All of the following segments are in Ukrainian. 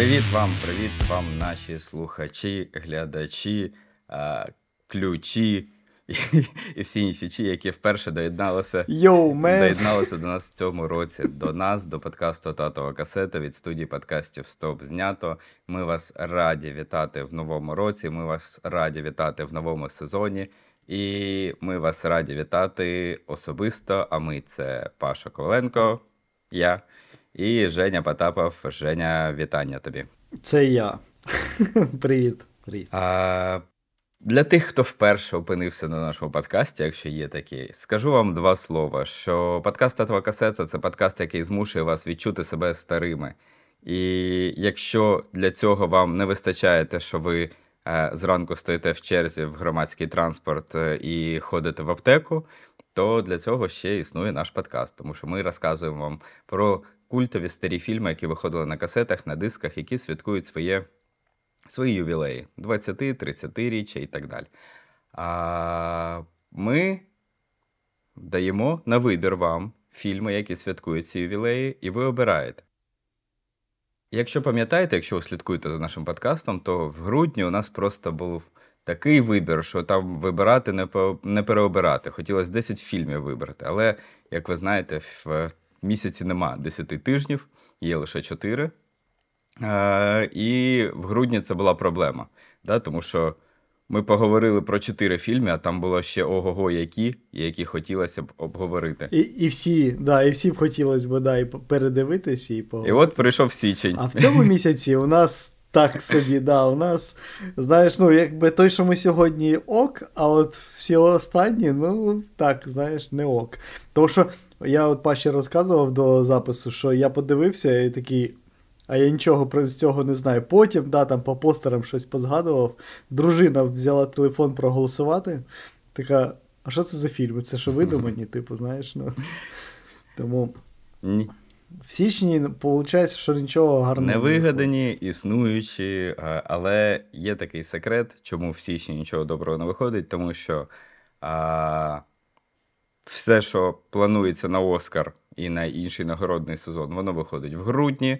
Привіт вам, привіт вам, наші слухачі, глядачі, ключі і, всі інші які вперше доєдналися. Йоу! Доєдналися до нас в цьому році, до нас, до подкасту Татова касета від студії подкастів Стоп знято. Ми вас раді вітати в новому році. Ми вас раді вітати в новому сезоні. І ми вас раді вітати особисто. А ми це Паша Коваленко, я і Женя Потапов. Женя, вітання тобі. Це я. Привіт. Привіт. А, для тих, хто вперше опинився на нашому подкасті, якщо є такі, скажу вам два слова: що подкаст Татова касета це подкаст, який змушує вас відчути себе старими. І якщо для цього вам не вистачає те, що ви е, зранку стоїте в черзі в громадський транспорт е, і ходите в аптеку, то для цього ще існує наш подкаст, тому що ми розказуємо вам про культові старі фільми, які виходили на касетах, на дисках, які святкують своє свої ювілеї 20, 30 річчя і так далі. А ми даємо на вибір вам фільми, які святкують ці ювілеї, і ви обираєте. Якщо пам'ятаєте, якщо ви слідкуєте за нашим подкастом, то в грудні у нас просто був такий вибір, що там вибирати не не переобирати. Хотілося 10 фільмів вибрати. Але, як ви знаєте, в місяці нема 10 тижнів, є лише 4. Е, і в грудні це була проблема, да, тому що ми поговорили про чотири фільми, а там було ще ого-го які, які хотілося б обговорити. І і, всі, да, і всі б хотілося б да, і передивитися. І, і от прийшов січень. А в цьому місяці у нас так собі, да, у нас, знаєш, ну, якби той, що ми сьогодні ок, а от всі останні, ну, так, знаєш, не ок. Тому що я от Паші розказував до запису, що я подивився і такий а я нічого про цього не знаю. Потім, да, там по постерам щось позгадував. Дружина взяла телефон проголосувати. Така, а що це за фільми? Це що видумані, типу, знаєш? ну. Тому. В січні виходить, що нічого гарного. Невигадані, існуючі, але є такий секрет, чому в січні нічого доброго не виходить, тому що а, все, що планується на Оскар і на інший нагородний сезон, воно виходить в грудні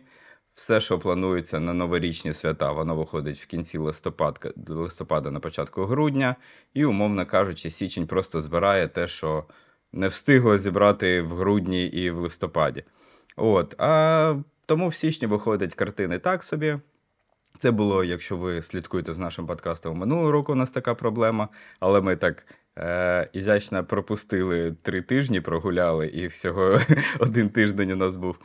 все, що планується на новорічні свята, воно виходить в кінці листопада, листопада на початку грудня, і, умовно кажучи, січень просто збирає те, що не встигло зібрати в грудні і в листопаді. От, А тому в січні виходять картини так собі. Це було, якщо ви слідкуєте з нашим подкастом минулого року, у нас така проблема, але ми так е, ізячно пропустили три тижні, прогуляли, і всього один тиждень у нас був.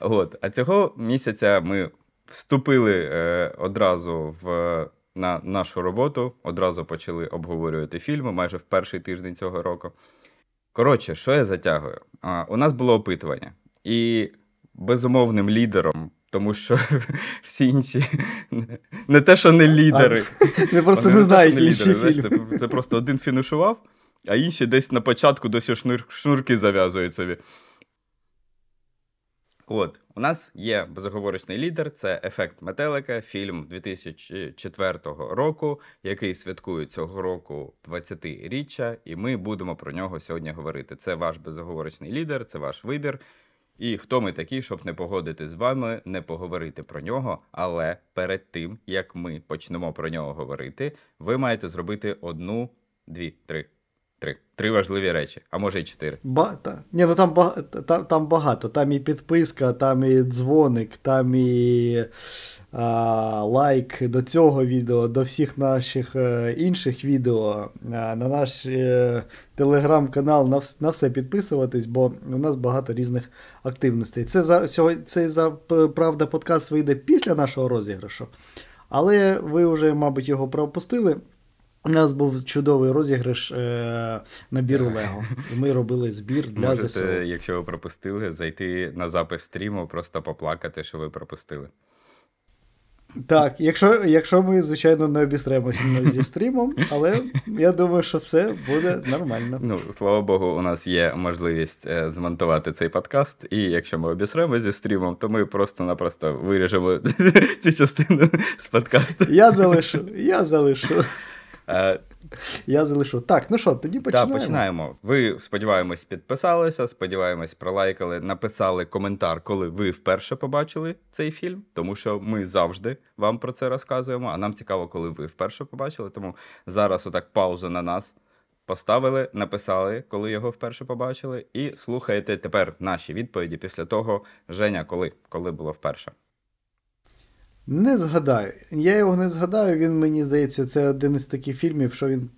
От. А цього місяця ми вступили е, одразу в на нашу роботу, одразу почали обговорювати фільми майже в перший тиждень цього року. Коротше, що я затягую? А, У нас було опитування, і безумовним лідером. Тому що всі інші не те, що не лідери. Не просто не знають фільми. Це, це просто один фінішував, а інші десь на початку досі шнур, шнурки зав'язують собі. От, у нас є безоговорочний лідер, це ефект метелика, фільм 2004 року, який святкує цього року 20-річчя, і ми будемо про нього сьогодні говорити. Це ваш безоговорочний лідер, це ваш вибір. І хто ми такі, щоб не погодити з вами, не поговорити про нього. Але перед тим як ми почнемо про нього говорити, ви маєте зробити одну, дві, три Три Три важливі речі, а може і чотири. Ба, та. Ні, ну там багато, там, багато. Там і підписка, там і дзвоник, там і лайк до цього відео, до всіх наших е, інших відео, на наш е, телеграм-канал, на, на все підписуватись, бо у нас багато різних активностей. Це за сьогодні, це за правда подкаст вийде після нашого розіграшу. Але ви вже, мабуть, його пропустили. У нас був чудовий розіграш е, набіру Лего. Ми робили збір для Можете, ЗСУ. Якщо ви пропустили, зайти на запис стріму, просто поплакати, що ви пропустили. Так, якщо якщо ми, звичайно, не обістремося зі стрімом, але я думаю, що все буде нормально. Ну, слава Богу, у нас є можливість е, змонтувати цей подкаст, і якщо ми обістремо зі стрімом, то ми просто-напросто виріжемо цю частину з подкасту. Я залишу, я залишу. Е, Я залишу. Так, ну що, тоді починаємо. Так, починаємо. Ви, сподіваємось, підписалися, сподіваємось, пролайкали, написали коментар, коли ви вперше побачили цей фільм, тому що ми завжди вам про це розказуємо. А нам цікаво, коли ви вперше побачили. Тому зараз отак паузу на нас поставили, написали, коли його вперше побачили, і слухаєте тепер наші відповіді після того. Женя, коли? Коли було вперше? Не згадаю. Я його не згадаю. Він мені здається, це один із таких фільмів, що він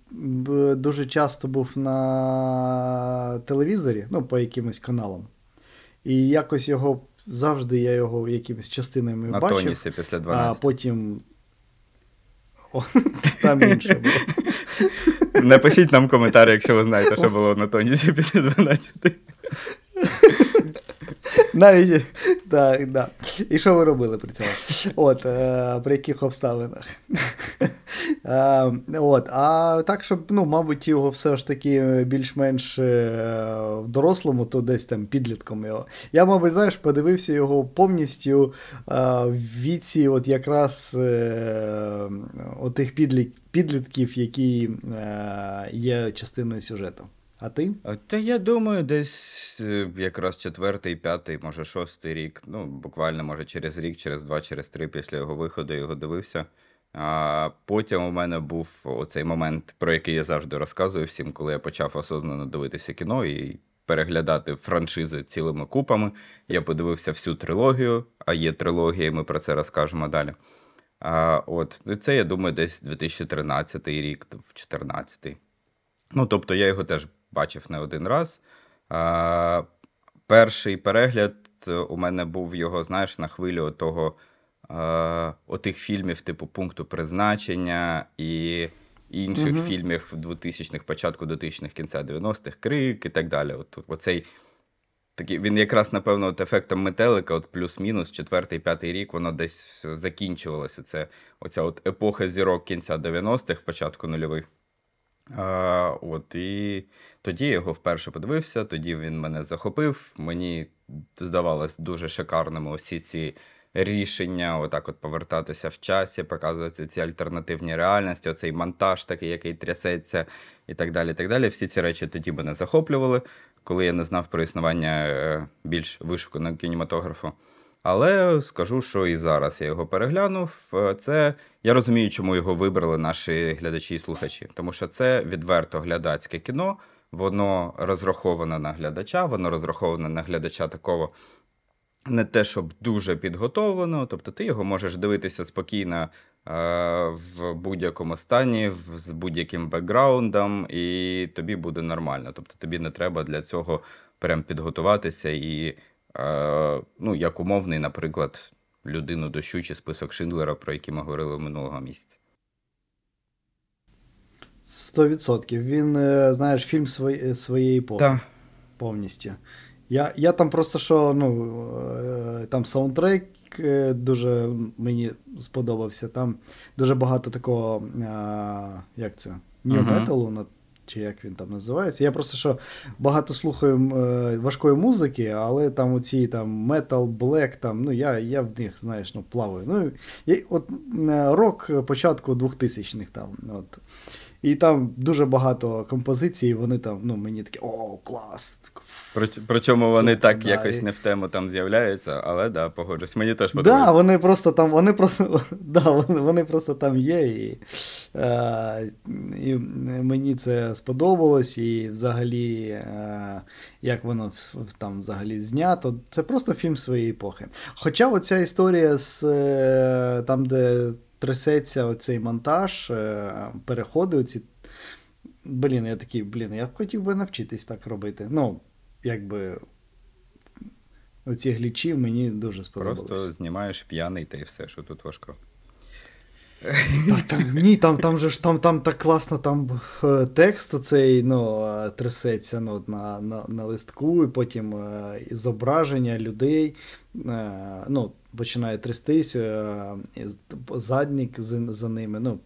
дуже часто був на телевізорі, ну, по якимось каналам. І якось його завжди я його якимись частинами На бачив. тонісі після 12. А потім. О, там інше було. Напишіть нам коментар, якщо ви знаєте, що було на тонісі після 12. Навіть так, да. І що ви робили при цьому? От, е, при яких обставинах? Е, от, а так, щоб, ну, мабуть, його все ж таки більш-менш е, в дорослому, то десь там підлітком його. Я, мабуть, знаєш, подивився його повністю в віці, от якраз отих підлітків, які є частиною сюжету. А ти? Та я думаю, десь е, якраз четвертий, п'ятий, може шостий рік. Ну, буквально, може, через рік, через два, через три після його виходу його дивився. А потім у мене був оцей момент, про який я завжди розказую всім, коли я почав осознанно дивитися кіно і переглядати франшизи цілими купами. Я подивився всю трилогію, а є трилогія, і ми про це розкажемо далі. А, от, і це, я думаю, десь 2013 рік, в 2014. Ну, тобто я його теж бачив не один раз. А, перший перегляд е, у мене був його, знаєш, на хвилю того, а, отих фільмів, типу пункту призначення і інших Мгм. фільмів в 2000-х, початку 2000-х, кінця 90-х, крик і так далі. От, оцей такий, він якраз, напевно, от ефектом метелика, от плюс-мінус, четвертий, п'ятий рік, воно десь закінчувалося. Це оця от епоха зірок кінця 90-х, початку нульових. А, от, і тоді я його вперше подивився, тоді він мене захопив. Мені здавалось дуже шикарними усі ці рішення, отак от повертатися в часі, показувати ці альтернативні реальності, оцей монтаж такий, який трясеться, і так далі. так далі. Всі ці речі тоді мене захоплювали, коли я не знав про існування е, більш вишуканого кінематографу. Але скажу, що і зараз я його переглянув. Це я розумію, чому його вибрали наші глядачі і слухачі, тому що це відверто глядацьке кіно, воно розраховане на глядача, воно розраховане на глядача такого не те, щоб дуже підготовлено. Тобто ти його можеш дивитися спокійно е, в будь-якому стані, з будь-яким бекграундом, і тобі буде нормально. Тобто тобі не треба для цього прям підготуватися і, ну, як умовний, наприклад, людину дощу чи список Шиндлера, про який ми говорили минулого місяця. Сто відсотків. Він, е, знаєш, фільм свої- своєї епохи. Так. повністю. Я, я там просто що, ну, е, там саундтрек е, дуже мені сподобався. Там дуже багато такого, а, як це, Мгм. металу, на- чи як він там називається. Я просто що багато слухаю е, важкої музики, але там оці там метал, блек, там, ну я, я в них, знаєш, ну, плаваю. Ну, і, от е, рок початку 2000-х там. От. І там дуже багато композицій, вони там, ну, мені такі, о, клас. При, причому вони Супер, так да, якось і- не в тему там з'являються, але да, погоджусь. Мені теж Да, подобається. вони просто там, вони просто, да, вони, вони просто там є, і, е, і мені це сподобалось, і взагалі, е, як воно там взагалі знято, це просто фільм своєї епохи. Хоча оця історія з е, там, де трясеться оцей монтаж, е, переходи, оці. Блін, я такий, блін, я хотів би навчитись так робити. Ну, якби. Оці глічі мені дуже сподобалось. Просто знімаєш п'яний та і все, що тут важко. Та, та, ні, там, там же ж там, там так класно, там текст оцей ну, е, трясеться ну, на, на, на листку, і потім е, зображення людей е, ну, починає трястись, е, заднік за, за ними. Ну,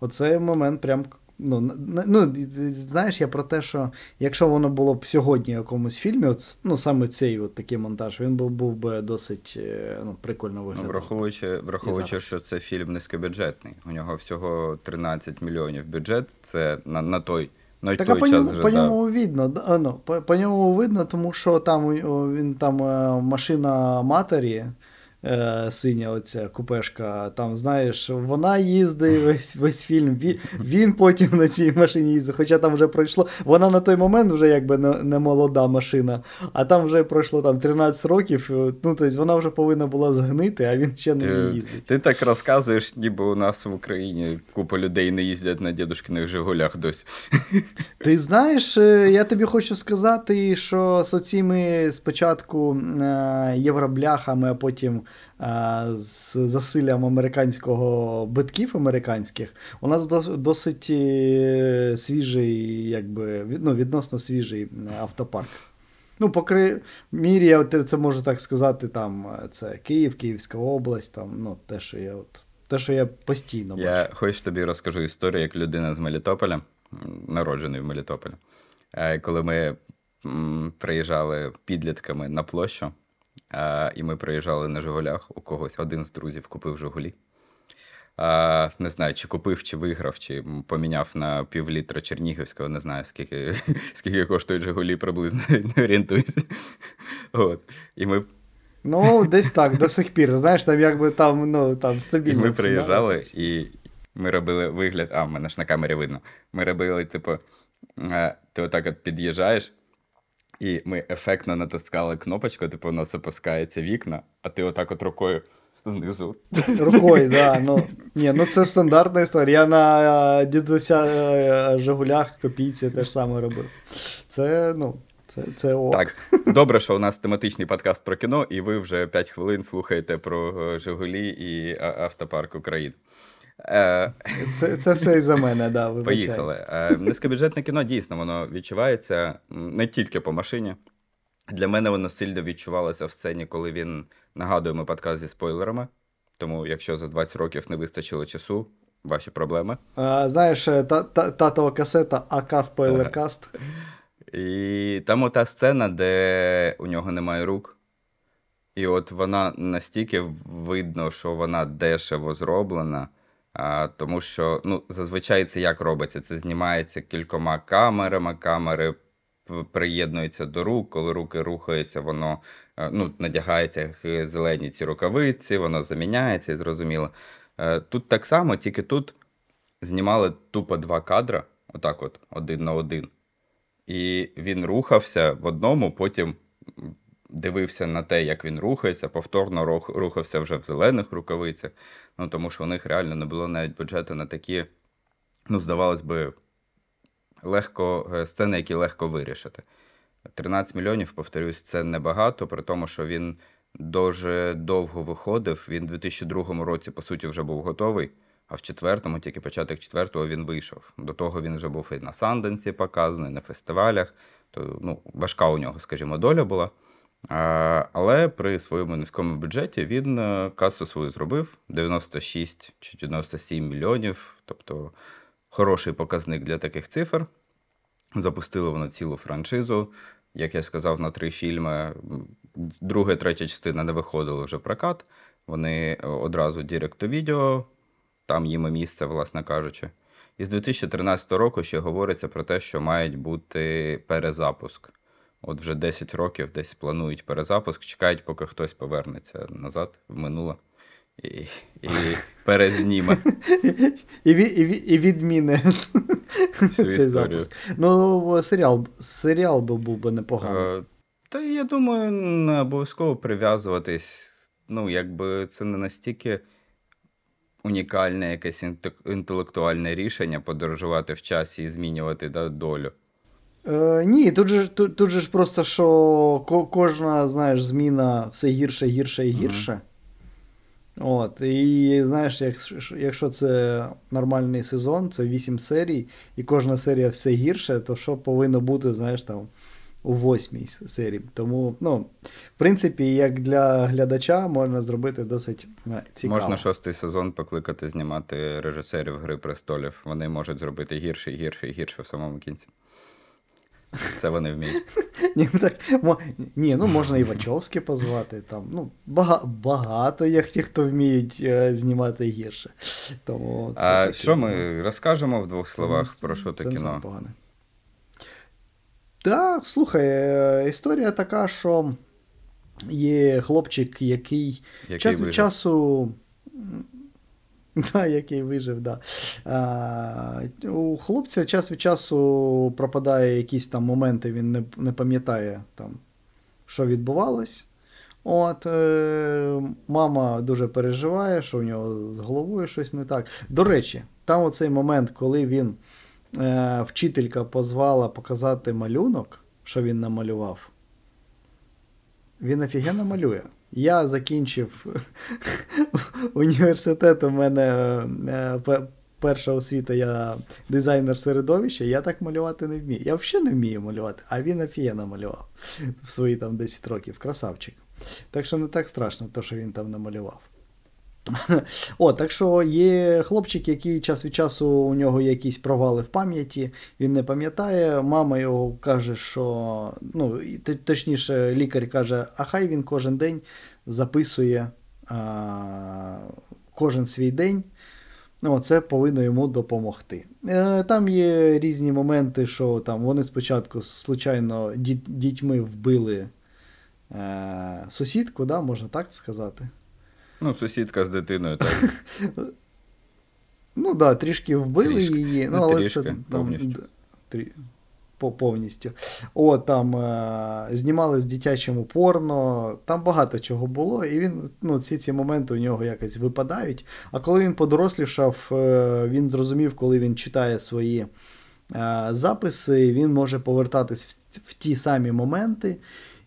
оцей момент прям Ну, ну, знаєш, я про те, що якщо воно було б сьогодні в якомусь фільмі, от, ну саме цей от такий монтаж, він був був би досить е, ну, прикольно виглядав. Ну, враховуючи, враховуючи що це фільм низькобюджетний. У нього всього 13 мільйонів бюджет, це на на той на так, той а по час ньому, вже, по да. ньому видно, ну, по, по ньому видно, тому що там він там е, машина матері. Е, синя оця купешка, там, знаєш, вона їздить весь весь фільм, він, він потім на цій машині їздить, хоча там вже пройшло. Вона на той момент вже якби не, не молода машина, а там вже пройшло там 13 років, ну, тобто вона вже повинна була згнити, а він ще не їздить. ти так розказуєш, ніби у нас в Україні купа людей не їздять на дідушкиних Жигулях досі. Ти знаєш, е, я тобі хочу сказати, що з оціми спочатку е, євробляхами, а потім з засиллям американського битків американських, у нас досить е, свіжий, якби, ну, відносно свіжий автопарк. Ну, по мірі, я це можу так сказати, там це Київ, Київська область, там, ну, те, що я от, те, що я постійно бачу. Я хоч тобі розкажу історію, як людина з Мелітополя, народжений в Мелітополі. Е, коли ми приїжджали підлітками на площу, а, І ми приїжджали на Жигулях. У когось один з друзів купив Жигулі. А, Не знаю, чи купив, чи виграв, чи поміняв на півлітра Чернігівського, не знаю, скільки скільки коштують Жигулі, приблизно не орієнтуюся. От. І ми... Ну, десь так, до сих пір. Знаєш, там якби там ну, там стабільно. І Ми приїжджали і ми робили вигляд, а, в мене ж на камері видно. Ми робили, типу, ти отак от під'їжджаєш. І ми ефектно натискали кнопочку, типу воно запускається вікна, а ти отак от рукою знизу. Рукою, да. Ну, ні, ну це стандартна історія. Я на дідуся е, Жигулях копійці теж саме робив. Це, ну, це, це ок. Так, добре, що у нас тематичний подкаст про кіно, і ви вже 5 хвилин слухаєте про е, Жигулі і автопарк України. Е, це це все і за мене, да, вибачай. Поїхали. Е, низькобюджетне кіно дійсно воно відчувається не тільки по машині. Для мене воно сильно відчувалося в сцені, коли він нагадуємо подкаст зі спойлерами. Тому, якщо за 20 років не вистачило часу, ваші проблеми. А, Знаєш, та, та, татова касета АК спойлеркаст. І там ота сцена, де у нього немає рук. І от вона настільки видно, що вона дешево зроблена. А, Тому що ну, зазвичай це як робиться? Це знімається кількома камерами, камери приєднуються до рук, коли руки рухаються, воно ну, надягається зелені ці рукавиці, воно заміняється і зрозуміло. Е, тут так само, тільки тут знімали тупо два кадри, отак от, один на один. І він рухався в одному, потім дивився на те, як він рухається, повторно рухався вже в зелених рукавицях. Ну тому що у них реально не було навіть бюджету на такі, ну, здавалось би, легко е, сцени, які легко вирішити. 13 мільйонів, повторюсь, це небагато, при тому, що він дуже довго виходив. Він у 2002 році, по суті, вже був готовий, а в четвертому, тільки початок четвертого, він вийшов. До того він вже був і на Санденсі показаний, на фестивалях. То ну, важка у нього, скажімо, доля була. Але при своєму низькому бюджеті він е, касу свою зробив 96 чи 97 мільйонів, тобто хороший показник для таких цифр. Запустили воно цілу франшизу. Як я сказав, на три фільми. Друга, третя частина не виходила вже прокат. Вони е, одразу директ-відео, там їм і місце, власне кажучи. І з 2013 року ще говориться про те, що мають бути перезапуск. От вже 10 років десь планують перезапуск, чекають, поки хтось повернеться назад в минуле і і перезніме. І і, і відміни всю цей історію. запуск. Ну, серіал серіал би був би непоганий. Е, та я думаю, не обов'язково прив'язуватись. Ну, якби це не настільки унікальне якесь інтелектуальне рішення подорожувати в часі і змінювати да, долю. Е, Ні, тут же тут, тут же ж просто що кожна, знаєш, зміна все гірше, гірше і гірше. Mm-hmm. От, І знаєш, якщо, якщо це нормальний сезон, це 8 серій, і кожна серія все гірше, то що повинно бути, знаєш, там у восьмій серії. Тому, ну, в принципі, як для глядача можна зробити досить е, цікаво. Можна шостий сезон покликати знімати режисерів Гри престолів. Вони можуть зробити гірше, і гірше і гірше в самому кінці. Це вони вміють. Ні, ну так, мо, ні, ну можна і Вачовські позвати. Там, ну, бага, багато є ті, хто вміють е, знімати гірше. Тому це А таке, що ну, ми розкажемо в двох словах про що це кіно? погане. Так, слухай, е, історія така, що є хлопчик, який, Який час від часу. Да, який вижив, да. А, у хлопця час від часу пропадає якісь там моменти, він не, не пам'ятає, там, що відбувалось. От, е, мама дуже переживає, що в нього з головою щось не так. До речі, там оцей момент, коли він, е, вчителька позвала показати малюнок, що він намалював. Він офігенно малює. Я закінчив університет, у мене е, перша освіта, я дизайнер середовища, я так малювати не вмію. Я взагалі не вмію малювати, а він офігенно малював в свої там 10 років. Красавчик. Так що не так страшно, то, що він там намалював. О, так що є хлопчик, який час від часу у нього якісь провали в пам'яті, він не пам'ятає. Мама його каже, що ну, точніше, лікар каже, а хай він кожен день записує а, кожен свій день. Ну, це повинно йому допомогти. Е, Там є різні моменти, що там вони спочатку случайно діт- дітьми вбили е, сусідку, да, можна так сказати. Ну, сусідка з дитиною, так. Ну так, да, трішки вбили Трішки. її. Ну, але трішки, це там, повністю. трі- по- повністю. О, там е- знімали в дитячому порно, там багато чого було, і він, ну, ці ці моменти у нього якось випадають. А коли він подорослішав, е- він зрозумів, коли він читає свої е- записи, він може повертатись в, в ті самі моменти.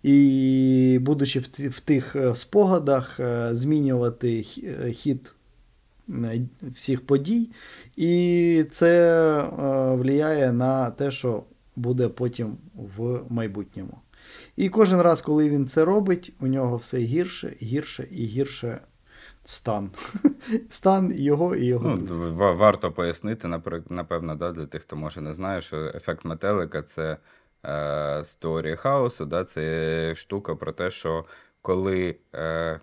І, будучи в, в тих е, спогадах, е, змінювати е, хід всіх подій, і це впливає на те, що буде потім в майбутньому. І кожен раз, коли він це робить, у нього все гірше, гірше і гірше стан. Стан його і його. Ну, варто пояснити, напевно, да, для тих, хто може не знає, що ефект метелика це е, з теорії хаосу, да, це штука про те, що коли, е,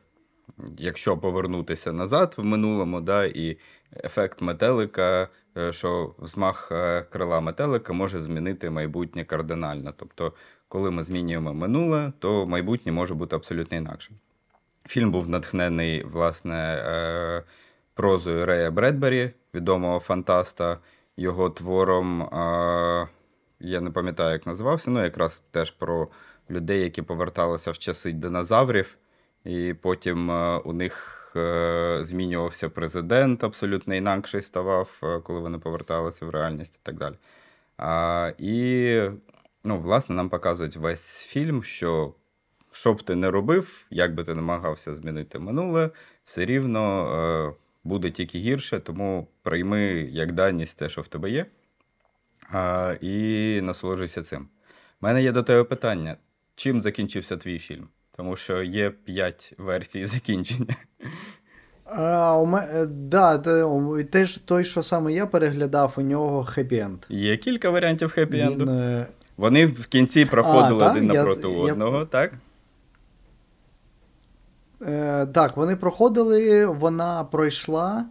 якщо повернутися назад в минулому, да, і ефект метелика, е, що взмах е, крила метелика може змінити майбутнє кардинально. Тобто, коли ми змінюємо минуле, то майбутнє може бути абсолютно інакшим. Фільм був натхнений, власне, е, прозою Рея Бредбері, відомого фантаста, його твором, я не пам'ятаю, як називався, ну якраз теж про людей, які поверталися в часи динозаврів, і потім е, у них е, змінювався президент, абсолютно інакший ставав, е, коли вони поверталися в реальність і так далі. А, і, ну, власне, нам показують весь фільм, що що б ти не робив, як би ти намагався змінити минуле, все рівно буде тільки гірше, тому прийми як даність те, що в тебе є, е, і насолоджуйся цим. У мене є до тебе питання: чим закінчився твій фільм? Тому що є п'ять версій закінчення. А, у ме... е, да, теж той, що саме я переглядав, у нього хеппі-енд. Є кілька варіантів хеппі-енду. Він, е, Вони в кінці проходили так? один Я- напроти я- одного, так? Е, так, вони проходили, вона пройшла,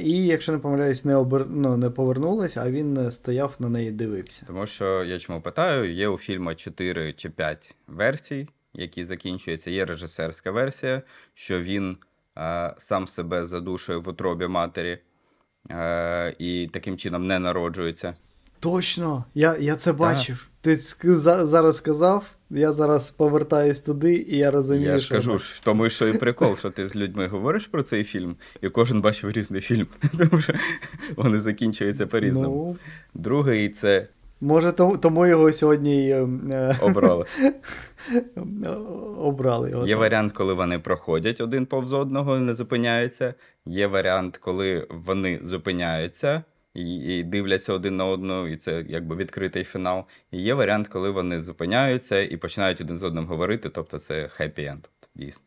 і, якщо не помиляюсь, не, обер... ну, не повернулась, а він е, стояв на неї дивився. Тому що я чому питаю, є у фільму 4 чи 5 версій, які закінчуються. Є режисерська версія, що він а, сам себе задушує в утробі матері а, і таким чином не народжується. Точно, я, я це бачив. Ти зараз сказав, я зараз повертаюсь туди, і я розумію, я ж що кажу, ж, в тому що і прикол, що ти з людьми говориш про цей фільм, і кожен бачив різний фільм, тому що вони закінчуються по-різному. Ну, Другий це може, тому, тому його сьогодні е, е, обрали. обрали. Його, Є так. варіант, коли вони проходять один повз одного не зупиняються. Є варіант, коли вони зупиняються, і, дивляться один на одного, і це якби відкритий фінал. І є варіант, коли вони зупиняються і починають один з одним говорити, тобто це хеппі енд, дійсно.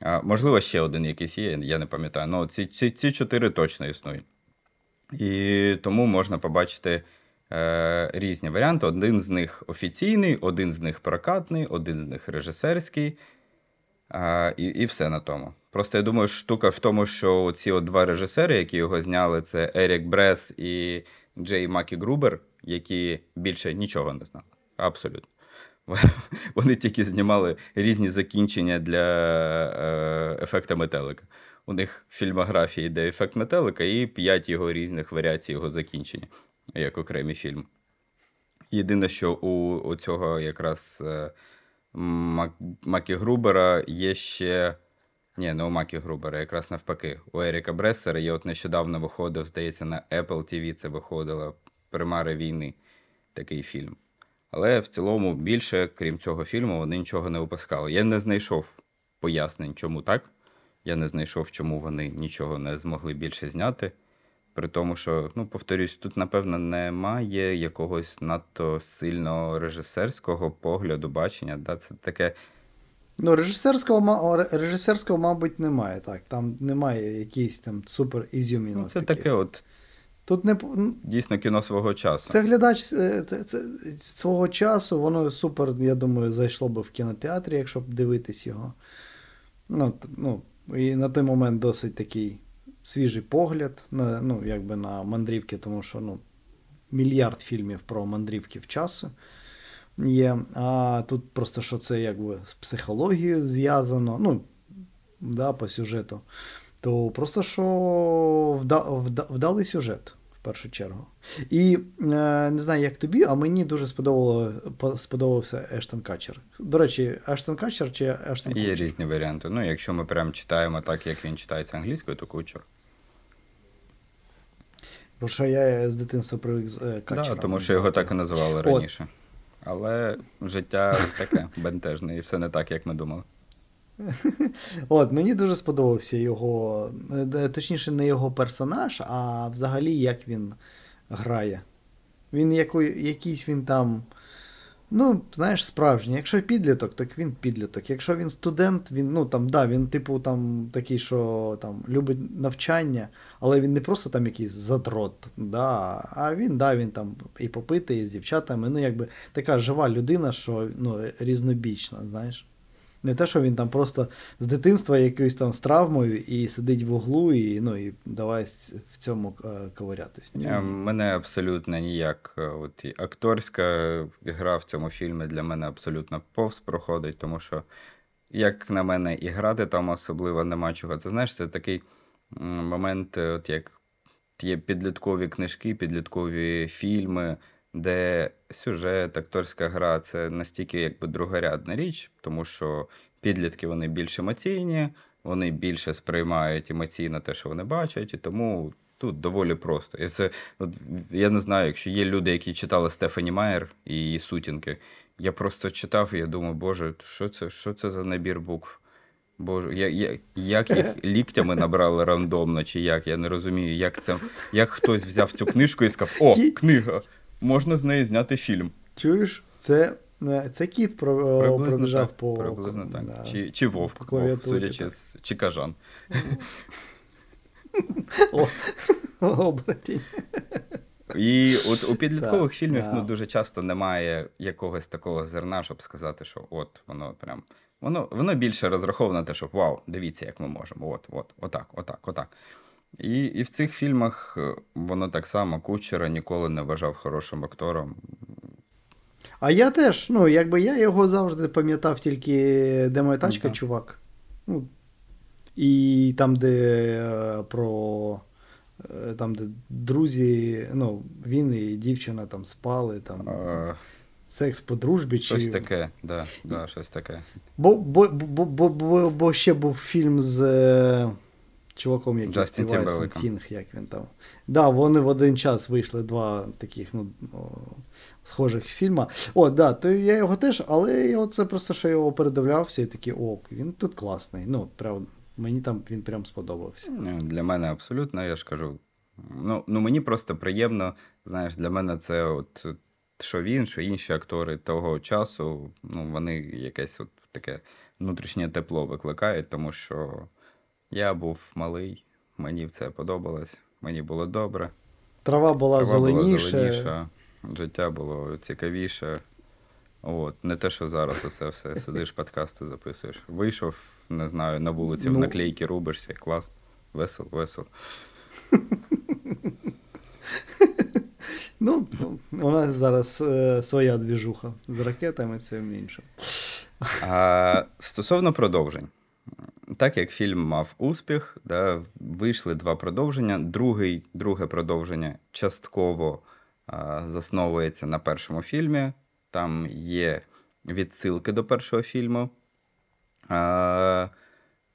А, можливо, ще один якийсь є, я не пам'ятаю. Ну, ці, ці, ці чотири точно існують. І тому можна побачити е, різні варіанти. Один з них офіційний, один з них прокатний, один з них режисерський. А, і, і все на тому. Просто я думаю, штука в тому, що ці от два режисери, які його зняли, це Ерік Брес і Джей Макі Грубер, які більше нічого не знали. Абсолютно. Вони тільки знімали різні закінчення для е, ефекта метелика. У них в фільмографії йде ефект метелика і п'ять його різних варіацій його закінчення, як окремий фільм. Єдине, що у, у цього якраз е, Макі Грубера є ще. Ні, не у Макі Грубера, якраз навпаки. У Еріка Бресера я от нещодавно виходив, здається, на Apple TV це виходило Примари війни, такий фільм. Але в цілому більше, крім цього фільму, вони нічого не випускали. Я не знайшов пояснень, чому так. Я не знайшов, чому вони нічого не змогли більше зняти. При тому, що, ну, повторюсь, тут, напевно, немає якогось надто сильного режисерського погляду, бачення. Да? Це таке. Ну, режисерського, режисерського, мабуть, немає. Так. Там немає якийсь там супер ізюмінок. Ну, це таке, от Тут не дійсно кіно свого часу. Це глядач е, це, це, свого часу, воно супер, я думаю, зайшло би в кінотеатрі, якщо б дивитись його. Ну, ну, і на той момент досить такий свіжий погляд на, ну, якби на мандрівки, тому що ну, мільярд фільмів про мандрівки в часу є. А тут просто що це якби з психологією зв'язано, ну, да, по сюжету. То просто що вда, вда, вдалий сюжет в першу чергу. І е, не знаю, як тобі, а мені дуже сподобало, сподобався Ештон Качер. До речі, Ештон Качер чи Ештон Є різні варіанти. Ну, якщо ми прям читаємо так, як він читається англійською, то кучер. Бо що я з дитинства привик з е, Качером. Да, тому що його так і називали От. раніше. Але життя таке бентежне, і все не так, як ми думали. От, мені дуже сподобався його, е, точніше, не його персонаж, а взагалі як він грає. Він яко, якийсь він там. Ну, знаєш, справжній. Якщо підліток, то він підліток. Якщо він студент, він, ну там, да, він, типу, там такий, що там любить навчання, але він не просто там якийсь задрот, да, а він, да, він там і попитий, і з дівчатами. Ну, якби така жива людина, що ну, різнобічна, знаєш. Не те, що він там просто з дитинства якоюсь там з травмою і сидить в углу, і, ну, і давай в цьому е, ковирятись. Е. Мене абсолютно ніяк. е, От і акторська гра в цьому фільмі для мене абсолютно повз проходить, тому що, як на мене, і грати там особливо нема чого. Це знаєш, це такий момент, е, от як є підліткові книжки, підліткові фільми, де сюжет, акторська гра це настільки якби другорядна річ, тому що підлітки вони більш емоційні, вони більше сприймають емоційно те, що вони бачать, і тому тут доволі просто. І це, от, я не знаю, якщо є люди, які читали Стефані Майер і її сутінки, я просто читав і я думаю, боже, що це, що це за набір букв? Боже, я, я, як їх ліктями набрали рандомно, чи як? Я не розумію, як це. Як хтось взяв цю книжку і сказав: О, книга! Можна з неї зняти фільм. Чуєш? Це, е, це кіт про, е, Приблизно пробіжав так. по. Приблизно так. да. Чи, чи вовк, по вовк судячи так. з чи кажан. О, обратінь. І от у підліткових фільмів ну, дуже часто немає якогось такого зерна, щоб сказати, що от воно прям. Воно, воно більше розраховано на те, що вау, дивіться, як ми можемо. От, от, отак, отак, отак. І, і в цих фільмах е, воно так само Кучера ніколи не вважав хорошим актором. А я теж, ну, якби я його завжди пам'ятав тільки де моя тачка, Мгм. чувак. Ну, і там, де е, про. е, Там, де друзі, ну, він і дівчина там спали, там Е, секс по дружбі. Чи... щось таке, да, да, щось таке. Бо, бо, бо, бо, бо, бо ще був фільм з е, чуваком, який співає Сінг, як він там. Да, вони в один час вийшли два таких, ну, схожих фільма. О, да, то я його теж, але я оце просто що його передивлявся і такий, о, він тут класний. Ну, прям, мені там він прям сподобався. Ну, Для мене абсолютно, я ж кажу, Ну, ну мені просто приємно, знаєш, для мене це от що він, що інші актори того часу, ну, вони якесь от таке внутрішнє тепло викликають, тому що я був малий, мені це подобалось, мені було добре. Трава була Трава зеленіша. була зеленіша, життя було цікавіше. От, не те, що зараз оце все сидиш, подкасти записуєш. Вийшов, не знаю, на вулиці в Ну. наклейки рубишся, клас, весело, весело. Ну, у нас зараз е, своя двіжуха з ракетами, це інше. А, стосовно продовжень. Так як фільм мав успіх, да, вийшли два продовження. Другий, друге продовження частково а, засновується на першому фільмі. Там є відсилки до першого фільму. А,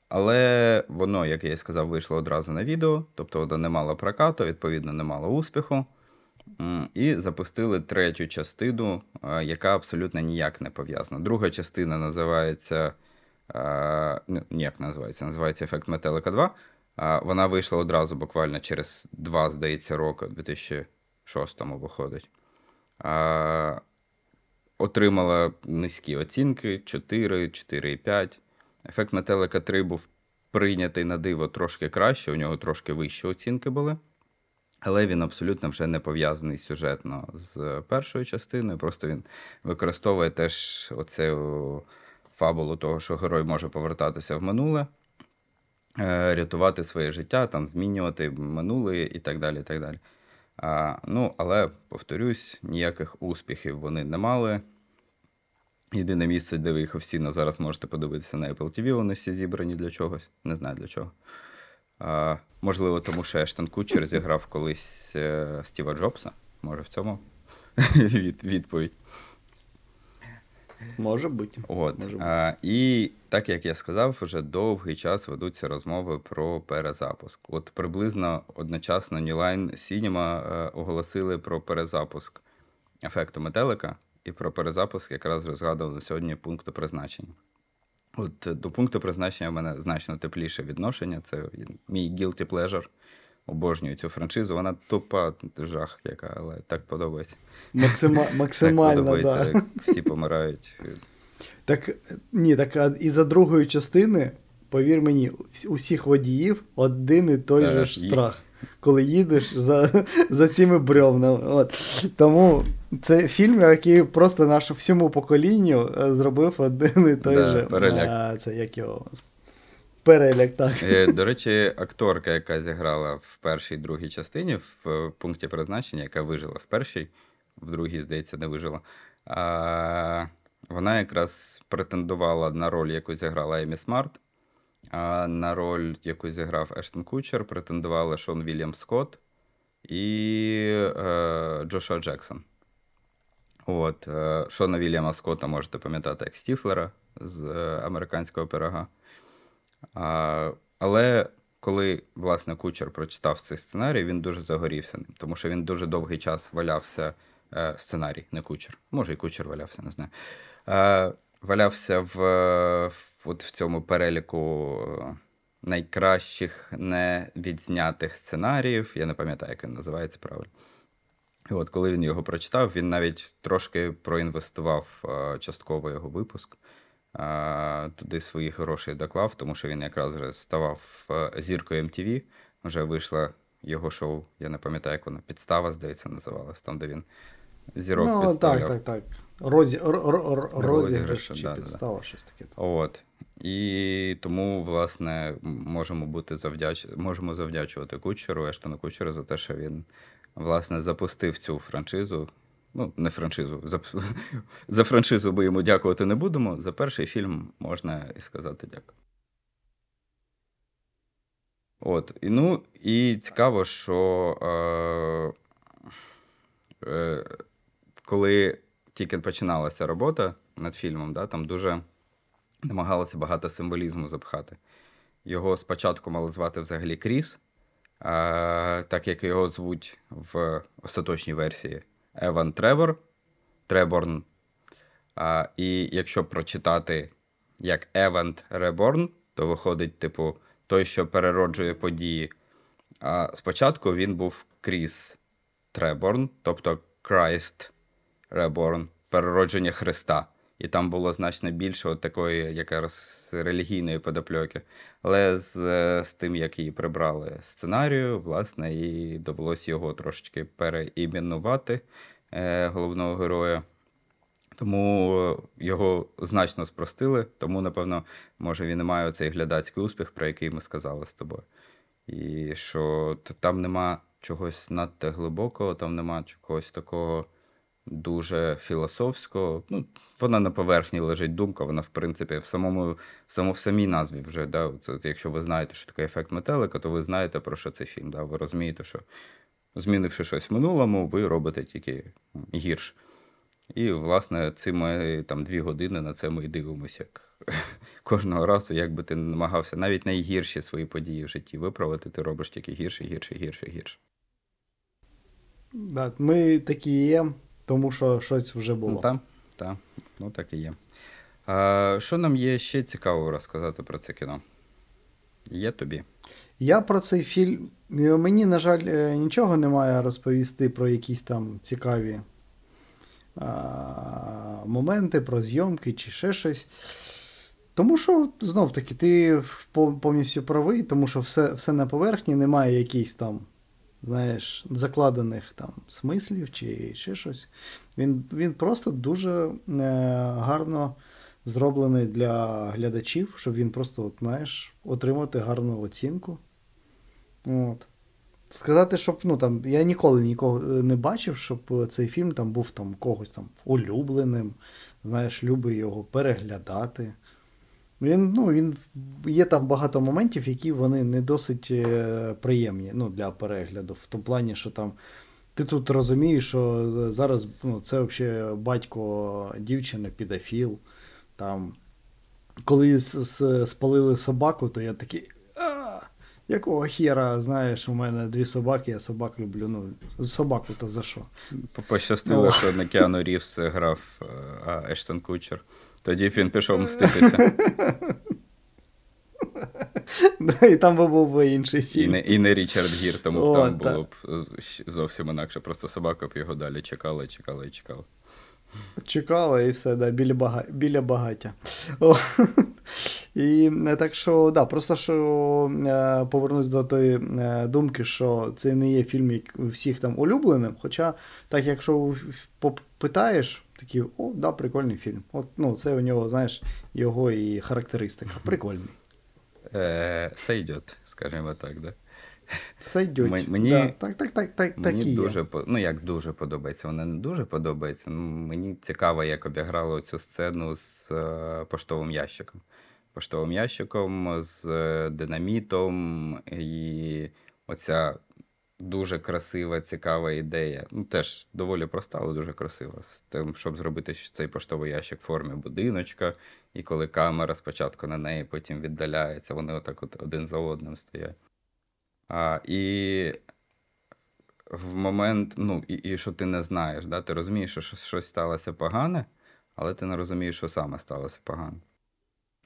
але воно, як я і сказав, вийшло одразу на відео, тобто воно не мало прокату, відповідно, не мало успіху. І запустили третю частину, яка абсолютно ніяк не пов'язана. Друга частина називається. ну, Ніяк називається, називається Ефект Метелика 2. Вона вийшла одразу буквально через два, здається, роки, у 2006 виходить. Отримала низькі оцінки 4, 4,5. Ефект Метелика 3 був прийнятий на диво трошки краще, у нього трошки вищі оцінки були. Але він абсолютно вже не пов'язаний сюжетно з першою частиною. Просто він використовує теж оцю фабулу того, що герой може повертатися в минуле, е, рятувати своє життя, там, змінювати минуле і так далі. І так далі. А, ну, але, повторюсь, ніяких успіхів вони не мали. Єдине місце, де ви їх офіційно зараз можете подивитися на Apple TV, вони всі зібрані для чогось. Не знаю для чого. А, можливо, тому що Ештон Кучер зіграв колись е, Стіва Джобса. Може, в цьому від, відповідь. Може бути. От. Може бути. А, і так як я сказав, вже довгий час ведуться розмови про перезапуск. От приблизно одночасно Line Cinema е, оголосили про перезапуск ефекту метелика і про перезапуск якраз розгадав на сьогодні пункту призначення. От е, до пункту призначення в мене значно тепліше відношення. Це мій guilty pleasure. Обожнюю цю франшизу. Вона тупа жах, яка, але так подобається. Максима... Так Максимально, подобається, так. як всі помирають. Так, ні, так а із-за другої частини, повір мені, у всіх водіїв один і той Так, же ж страх, коли їдеш за, за цими бревнами. От. Тому це фільм, який просто наш всьому поколінню е, зробив один і той Да, же. переляк. А, це як його. Переляк, так. Е, До речі, акторка, яка зіграла в першій другій частині, в е, пункті призначення, яка вижила в першій, в другій, здається, не вижила. А, вона якраз претендувала на роль, яку зіграла Емі Смарт, а на роль, яку зіграв Ештон Кучер, претендували Шон Вільям Скотт і е, Джошуа Джексон. От, е, Шона Вільяма Скотта можете пам'ятати як Стіфлера з е, американського пирога. А, але коли власне кучер прочитав цей сценарій, він дуже загорівся ним, тому що він дуже довгий час валявся. Е, сценарій, не кучер. Може, і кучер валявся, не знаю. Валявся в, в, от в цьому переліку е, найкращих невідзнятих сценаріїв. Я не пам'ятаю, як він називається правильно. І от коли він його прочитав, він навіть трошки проінвестував е, частково його випуск. Е, туди своїх грошей доклав, тому що він якраз вже ставав зіркою MTV. Вже вийшло його шоу, я не пам'ятаю, як воно, підстава, здається, називалась, там, де він зірок ну, підставляв. так, так, так. Розі... Розіграш, Розіграш чи да, да, да. щось таке. От. І тому, власне, можемо бути завдяч... можемо завдячувати кучеру, Ештону Кучеру за те, що він, власне, запустив цю франшизу. Ну, не франшизу. За, за франшизу ми йому дякувати не будемо. За перший фільм можна і сказати дякую. От. І, ну, і цікаво, що е, е, коли тільки починалася робота над фільмом, да, там дуже намагалося багато символізму запхати. Його спочатку мали звати взагалі Кріс, а, так як його звуть в остаточній версії Еван Тревор, Треборн. А, і якщо прочитати як Евант Реборн, то виходить, типу, той, що перероджує події. А спочатку він був Кріс Треборн, тобто Christ Reborn, переродження Христа. І там було значно більше от такої якраз релігійної подопльоки. Але з, з тим, як її прибрали сценарію, власне, і довелося його трошечки переіменувати е, головного героя. Тому його значно спростили, тому, напевно, може він і має цей глядацький успіх, про який ми сказали з тобою. І що там нема чогось надто глибокого, там нема чогось такого дуже філософського. Ну, вона на поверхні лежить думка, вона, в принципі, в самому, само, в самій назві вже. Да, це, якщо ви знаєте, що таке ефект метелика, то ви знаєте, про що цей фільм. Да? Ви розумієте, що змінивши щось в минулому, ви робите тільки гірше. І, власне, ці ми там дві години на це ми і дивимося, як кожного разу, як би ти не намагався навіть найгірші свої події в житті виправити, ти робиш тільки гірше, гірше, гірше, гірше. Да, ми такі є, тому що щось вже було. Ну, так, так, ну так і є. А, що нам є ще цікаво розказати про це кіно? Є тобі? Я про цей фільм. е, Мені, на жаль, е, нічого немає розповісти про якісь там цікаві а, моменти, про зйомки чи ще щось. Тому що, знов таки, ти повністю правий, тому що все, все на поверхні, немає якихось там, знаєш, закладених там смислів чи ще щось. Він, він просто дуже е, гарно зроблений для глядачів, щоб він просто, от, знаєш, отримати гарну оцінку. От. Сказати, щоб, ну там, я ніколи нікого е, не бачив, щоб цей фільм там був там когось там улюбленим, знаєш, любить його переглядати. Він, ну, він є там багато моментів, які вони не досить е, приємні ну, для перегляду. В тому плані, що там ти тут розумієш, що е, зараз ну, це взагалі батько дівчини, підофіл. Там, коли спалили собаку, то я такий. А, якого хера, знаєш, у мене дві собаки, я собак люблю. Ну, собаку то за що? Пощастило, Ну. що не Кіану Рівс грав, е, а Ештон Кучер. Тоді він пішов мститися. Да, І там би був би інший І не, і не Річард Гір, тому О, там та. було б е, зовсім інакше. Просто собака б його далі чекала, чекала і чекала. Чекала і все, да, біля, бага... біля багаття. О, і е, так що, да, просто що е, повернусь до тої е, думки, що це не є фільм як всіх там улюбленим. Хоча, так, якщо попитаєш, такі, о, да, прикольний фільм. От, ну, це у нього, знаєш, його і характеристика. Прикольний. Сейдьот, скажімо так, да? Сойдеть. Мені- да, так, так, так, так, Мені так і дуже є. ну як дуже подобається. Вона не дуже подобається. Ну, мені цікаво, як обіграли цю сцену з е, поштовим ящиком. Поштовим ящиком, з е, динамітом, і оця дуже красива, цікава ідея. Ну, теж доволі проста, але дуже красива. З тим, щоб зробити цей поштовий ящик в формі будиночка, і коли камера спочатку на неї, потім віддаляється, вони отак от один за одним стоять. А, і в момент, ну, і, і що ти не знаєш, да? ти розумієш, що щось, сталося погане, але ти не розумієш, що саме сталося погане.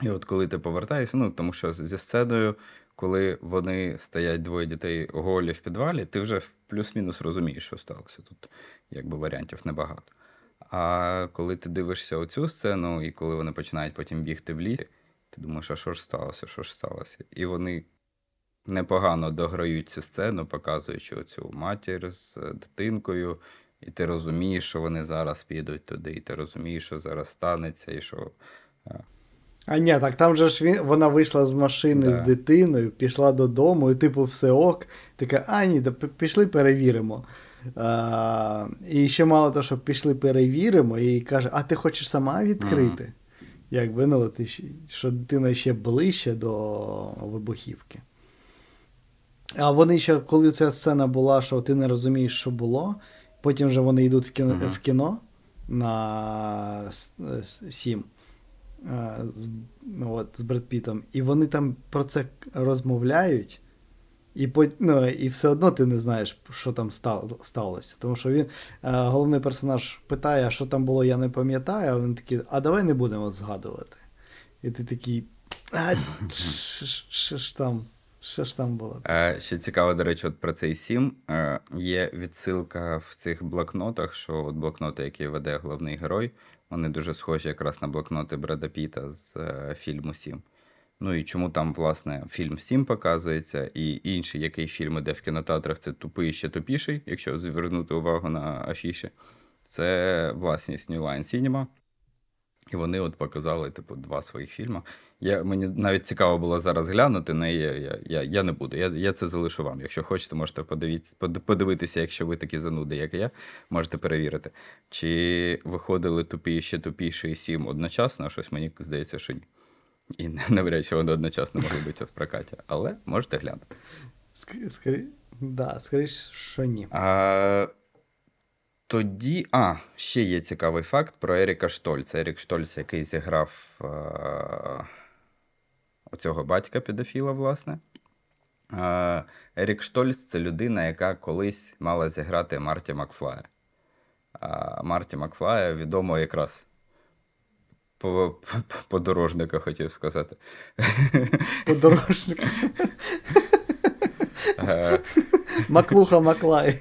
І от коли ти повертаєшся, ну тому що зі сценою, коли вони стоять двоє дітей голі в підвалі, ти вже плюс-мінус розумієш, що сталося. Тут якби варіантів небагато. А коли ти дивишся оцю сцену, і коли вони починають потім бігти в лісі, ти думаєш, а що ж сталося, що ж сталося? І вони непогано дограють цю сцену, показуючи оцю матір з е, дитинкою, і ти розумієш, що вони зараз підуть туди, і ти розумієш, що зараз станеться, і що. А ні, так там же ж він, вона вийшла з машини Да. з дитиною, пішла додому, і типу все ок. Така, а ні, да пішли перевіримо. А, і ще мало того, що пішли перевіримо, і каже, а ти хочеш сама відкрити? Якби, ну, ти, що дитина ще ближче до вибухівки. А вони ще, коли ця сцена була, що ти не розумієш, що було, потім вже вони йдуть в кіно, Мгм. в кіно на с- с- сім е, з, от, з Бред Пітом, і вони там про це розмовляють, і, по, ну, і все одно ти не знаєш, що там сталося. Тому що він, е, головний персонаж питає, а що там було, я не пам'ятаю, а він такий, а давай не будемо згадувати. І ти такий. А, що ж там? Що ж там було? Е, Ще цікаво, до речі, от про цей сім. Е, Є відсилка в цих блокнотах, що от блокноти, які веде головний герой, вони дуже схожі якраз на блокноти Бреда Піта з е, фільму Сім. Ну і чому там, власне, фільм Сім показується, і інший, який фільм іде в кінотеатрах, це тупий ще тупіший, якщо звернути увагу на афіші. Це власність New Line Cinema. І вони от показали, типу, два своїх фільми. Я, мені навіть цікаво було зараз глянути, але я, я, я, я не буду. Я, я це залишу вам. Якщо хочете, можете подивіться, подивитися, якщо ви такі зануди, як я, можете перевірити. Чи виходили тупі ще тупіші сім одночасно, а щось мені здається, що ні. І навряд чи вони одночасно могли бути в прокаті. Але можете глянути. Ск- скорі... Да, скоріш, що ні. А, тоді, а, ще є цікавий факт про Еріка Штольца. Ерік Штольц, який зіграв а, оцього батька педофіла, власне. А, Ерік Штольц це людина, яка колись мала зіграти Марті Макфлая. А Марті Макфлая відомо якраз по, по, подорожника, хотів сказати. Подорожник. Е, Маклуха Маклай.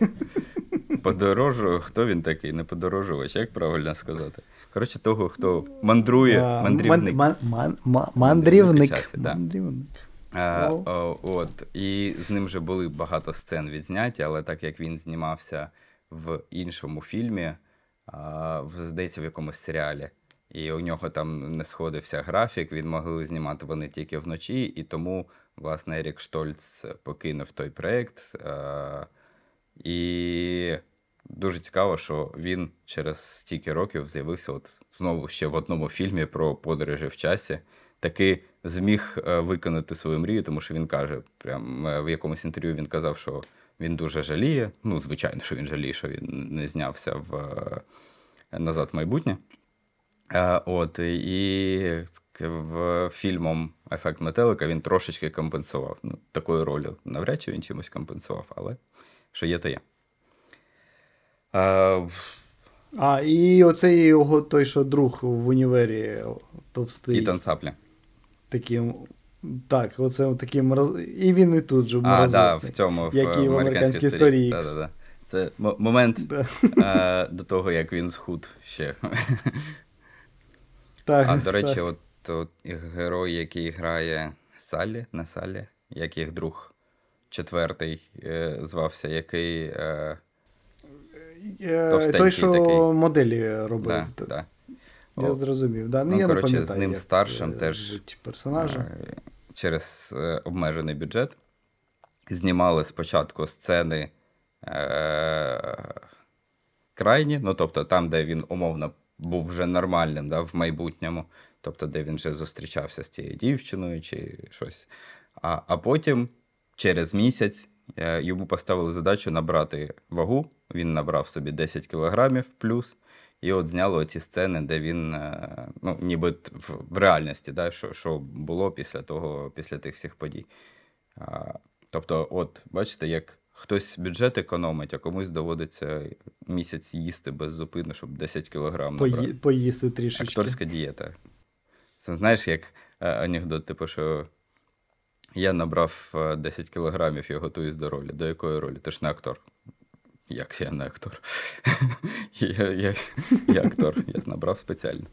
Подорожу, хто він такий? Не подорожувач, як правильно сказати? Коротше, того, хто мандрує, А, мандрівник. ман- ман- ман- Мандрівник. да. Мандрівник. Е, О. от, і з ним вже були багато сцен відзняті, але так як він знімався в іншому фільмі, а, в, здається, в якомусь серіалі, і у нього там не сходився графік, він могли знімати вони тільки вночі, і тому, власне, Ерік Штольц покинув той проєкт. Е, і дуже цікаво, що він через стільки років з'явився от знову ще в одному фільмі про подорожі в часі. Таки зміг е, виконати свою мрію, тому що він каже, прям е, в якомусь інтерв'ю він казав, що він дуже жаліє. Ну, звичайно, що він жаліє, що він не знявся в е, назад в майбутнє. От, і в фільмом Ефект метелика він трошечки компенсував. Ну, такою ролью навряд чи він чимось компенсував, але що є, то є. Е, А, і оцей його той, що друг в універі товстий. Ітан Саплі. Таким. Так, оце таким роз... І він і тут же А, да, в цьому в Як і в американській історії Да, да, да. Це м- момент Да. е, до того, як він схуд ще. Так, А до речі, так. от, от герой, який грає Саллі, не Саллі, як їх друг четвертий е, звався, який. Е, Е, товстенький той, що такий. моделі робив. да, да. Я О, зрозумів. Да. Ну, Ну, я коротше, не з ним старшим теж, персонажа. Через обмежений бюджет знімали спочатку сцени е, крайні, ну тобто там, де він умовно був вже нормальним да, в майбутньому, тобто де він вже зустрічався з тією дівчиною чи щось. А, а потім, через місяць, е, йому поставили задачу набрати вагу. Він набрав собі 10 кілограмів плюс. І от зняли ці сцени, де він, е, ну, ніби в, в реальності, да, що, що було після того, після тих всіх подій. А, тобто, от, бачите, як хтось бюджет економить, а комусь доводиться місяць їсти без зупину, щоб 10 кілограм набрати. Пої... Поїсти трішечки. Акторська дієта. Це знаєш, як е, анекдот, типу, що я набрав е, 10 кілограмів і готуюсь до ролі. До якої ролі? Ти ж не актор. Як я не актор? я, я, я актор, я набрав спеціально.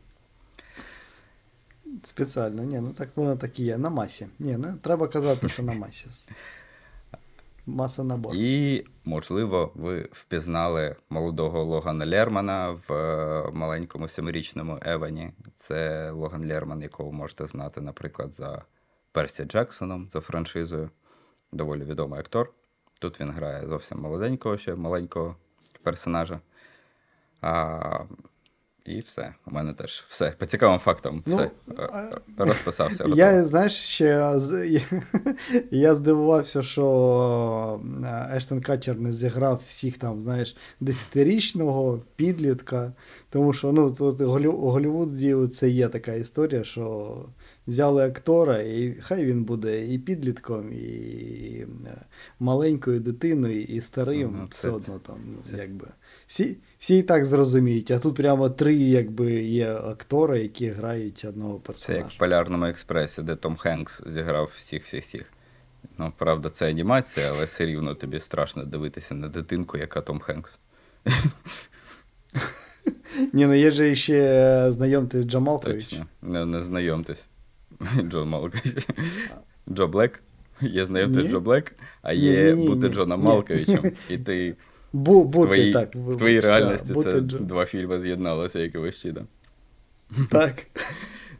Спеціально, ні, ну так воно так і є. На масі. Ні, ну треба казати, що на масі. Маса набор. І, можливо, ви впізнали молодого Логана Лермана в е, маленькому семирічному Евані. Це Логан Лерман, якого можете знати, наприклад, за Персі Джексоном, за франшизою. Доволі відомий актор. Тут він грає зовсім молоденького ще, маленького персонажа. А, і все. У мене теж все. По цікавим фактам, Ну, все. Е, Розписався. Я, готово. знаєш, ще я, я здивувався, що е, Ештон Катчер не зіграв всіх там, знаєш, десятирічного підлітка. Тому що ну, тут у Голлівуді це є така історія, що взяли актора, і хай він буде і підлітком, і е, маленькою дитиною, і старим, Ага, все це- одно там, це- якби. Всі, всі і так зрозуміють, а тут прямо три якби, є актори, які грають одного Це як в полярному експресі, де Том Хенкс зіграв всіх всіх всіх. Ну, правда, це анімація, але все рівно тобі страшно дивитися на дитинку, яка Том Хенкс. Ні, ну є же ще знайомтесь з Джамалкович. Точно. Не, не знайомтесь. Джон Малкович. Джо Блек. Є знайомтесь Ні. Джо Блек, а є ні, ні, бути ні. Джоном Малковичем, і ти Бу, в бути твоїй, так. в твоїй реальності бути це Джо- два фільми з'єдналися якимось чином. Так.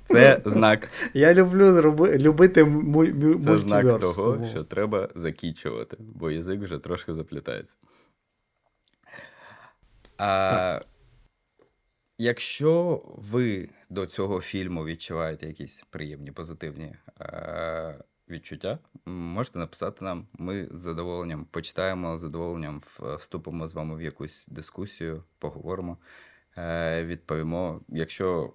Це знак, Я люблю роби, любити му, мю, це знак того, тому- що треба закінчувати, бо язик вже трошки заплітається. А, якщо ви до цього фільму відчуваєте якісь приємні, позитивні е, відчуття, можете написати нам. Ми з задоволенням почитаємо, з задоволенням вступимо з вами в якусь дискусію, поговоримо, е, відповімо. Якщо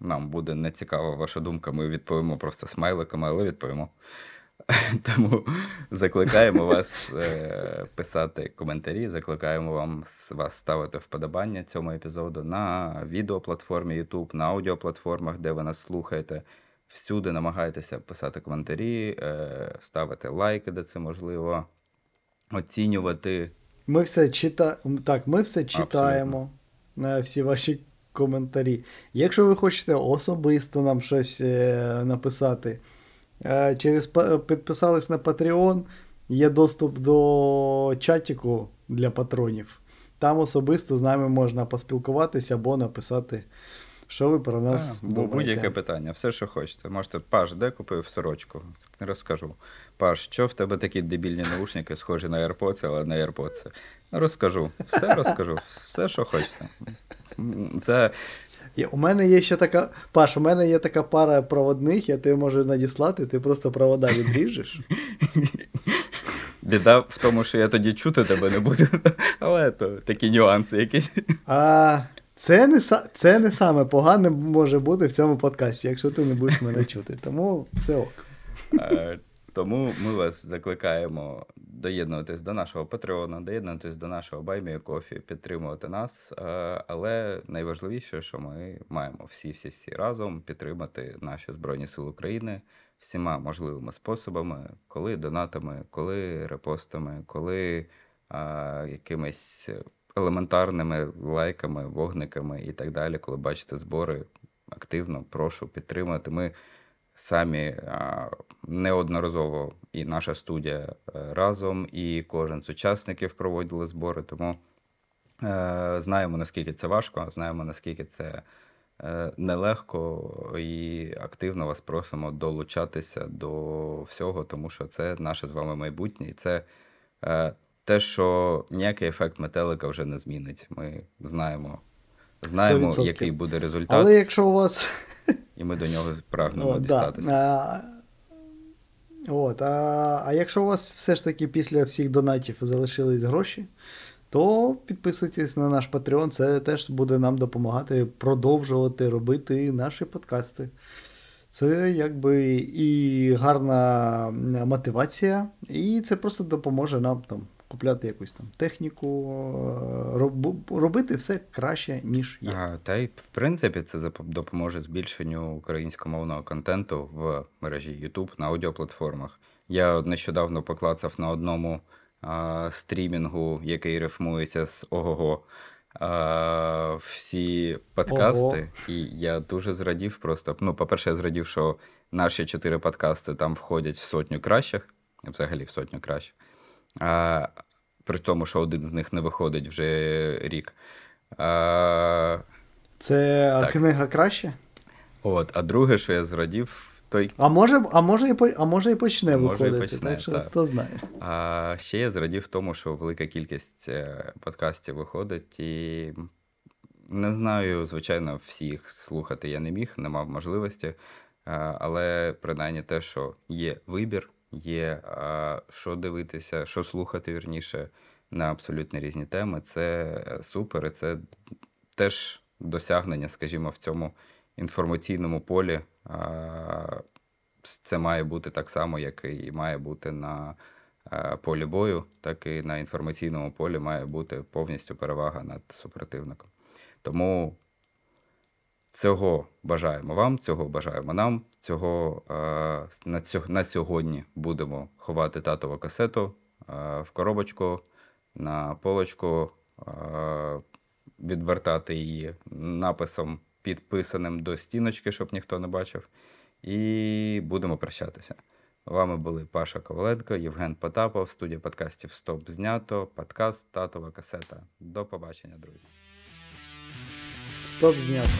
нам буде нецікава ваша думка, ми відповімо просто смайликами, але відповімо. Тому закликаємо вас е, писати коментарі, закликаємо вам вас ставити вподобання цьому епізоду на відеоплатформі YouTube, на аудіоплатформах, де ви нас слухаєте. Всюди намагайтеся писати коментарі, е, ставити лайки, де це можливо, оцінювати. Ми все чита... Так, ми все читаємо на всі ваші коментарі. Якщо ви хочете особисто нам щось е, написати, е, через підписались на Patreon, є доступ до чатіку для патронів. Там особисто з нами можна поспілкуватися або написати, що ви про нас Та, бу- думаєте. будь-яке питання, все, що хочете. Можете, Паш, де купив сорочку? Розкажу. Паш, що в тебе такі дебільні наушники, схожі на AirPods, але не AirPods? Розкажу. Все розкажу, все, що хочете. Це У мене є ще така. Паш, у мене є така пара проводних, я тобі можу надіслати, ти просто провода відріжеш. біда в тому, що я тоді чути тебе не буду. Але то такі нюанси якісь. А це не, це не саме погане може бути в цьому подкасті, якщо ти не будеш мене чути. Тому все ок. Е, Тому ми вас закликаємо доєднуватись до нашого Патреону, доєднуватись до нашого Баймія Кофі, підтримувати нас. Е, Але найважливіше, що ми маємо всі-всі-всі разом підтримати наші Збройні Сили України всіма можливими способами, коли донатами, коли репостами, коли а, якимись елементарними лайками, вогниками і так далі, коли бачите збори активно, прошу підтримати. Ми самі неодноразово і наша студія е, разом, і кожен з учасників проводили збори. Тому е, знаємо, наскільки це важко, знаємо, наскільки це е, нелегко, і активно вас просимо долучатися до всього, тому що це наше з вами майбутнє, і це те, що ніякий ефект метелика вже не змінить. Ми знаємо. Знаємо, 100%. який буде результат, Але якщо у вас. І ми до нього прагнемо О, да, дістатися. а, от, а, а якщо у вас все ж таки після всіх донатів залишились гроші, то підписуйтесь на наш Patreon, це теж буде нам допомагати продовжувати робити наші подкасти. Це якби і гарна мотивація, і це просто допоможе нам там купляти якусь там техніку, е, роб- робити все краще, ніж є. А, та й в принципі це допоможе збільшенню українськомовного контенту в мережі YouTube на аудіоплатформах. Я нещодавно поклацав на одному а, стрімінгу, який рифмується з ого-го. А, всі подкасти, Ого. і я дуже зрадів просто. Ну, по-перше, я зрадів, що наші чотири подкасти там входять в сотню кращих, взагалі в сотню кращих. А, при тому, що один з них не виходить вже рік. А, Це Так. книга краще? от, а друге, що я зрадів, той. А може, а може, і, а може і почне Може, і виходити, почне, так що так. хто знає. А ще я зрадів тому, що велика кількість е, подкастів виходить, і не знаю, звичайно, всіх слухати я не міг, не мав можливості. Але принаймні те, що є вибір, є що дивитися, що слухати вірніше на абсолютно різні теми, це е, супер. І це теж досягнення, скажімо, в цьому інформаційному полі. Це має бути так само, як і має бути на е, полі бою, так і на інформаційному полі має бути повністю перевага над супротивником. Тому Цього бажаємо вам, цього бажаємо нам. Цього е, на, на сьогодні будемо ховати татову касету е, в коробочку на полочку, е, відвертати її написом підписаним до стіночки, щоб ніхто не бачив. І будемо прощатися. Вами були Паша Коваленко, Євген Потапов, студія подкастів Стоп знято, подкаст Татова касета. До побачення, друзі. Стоп знято.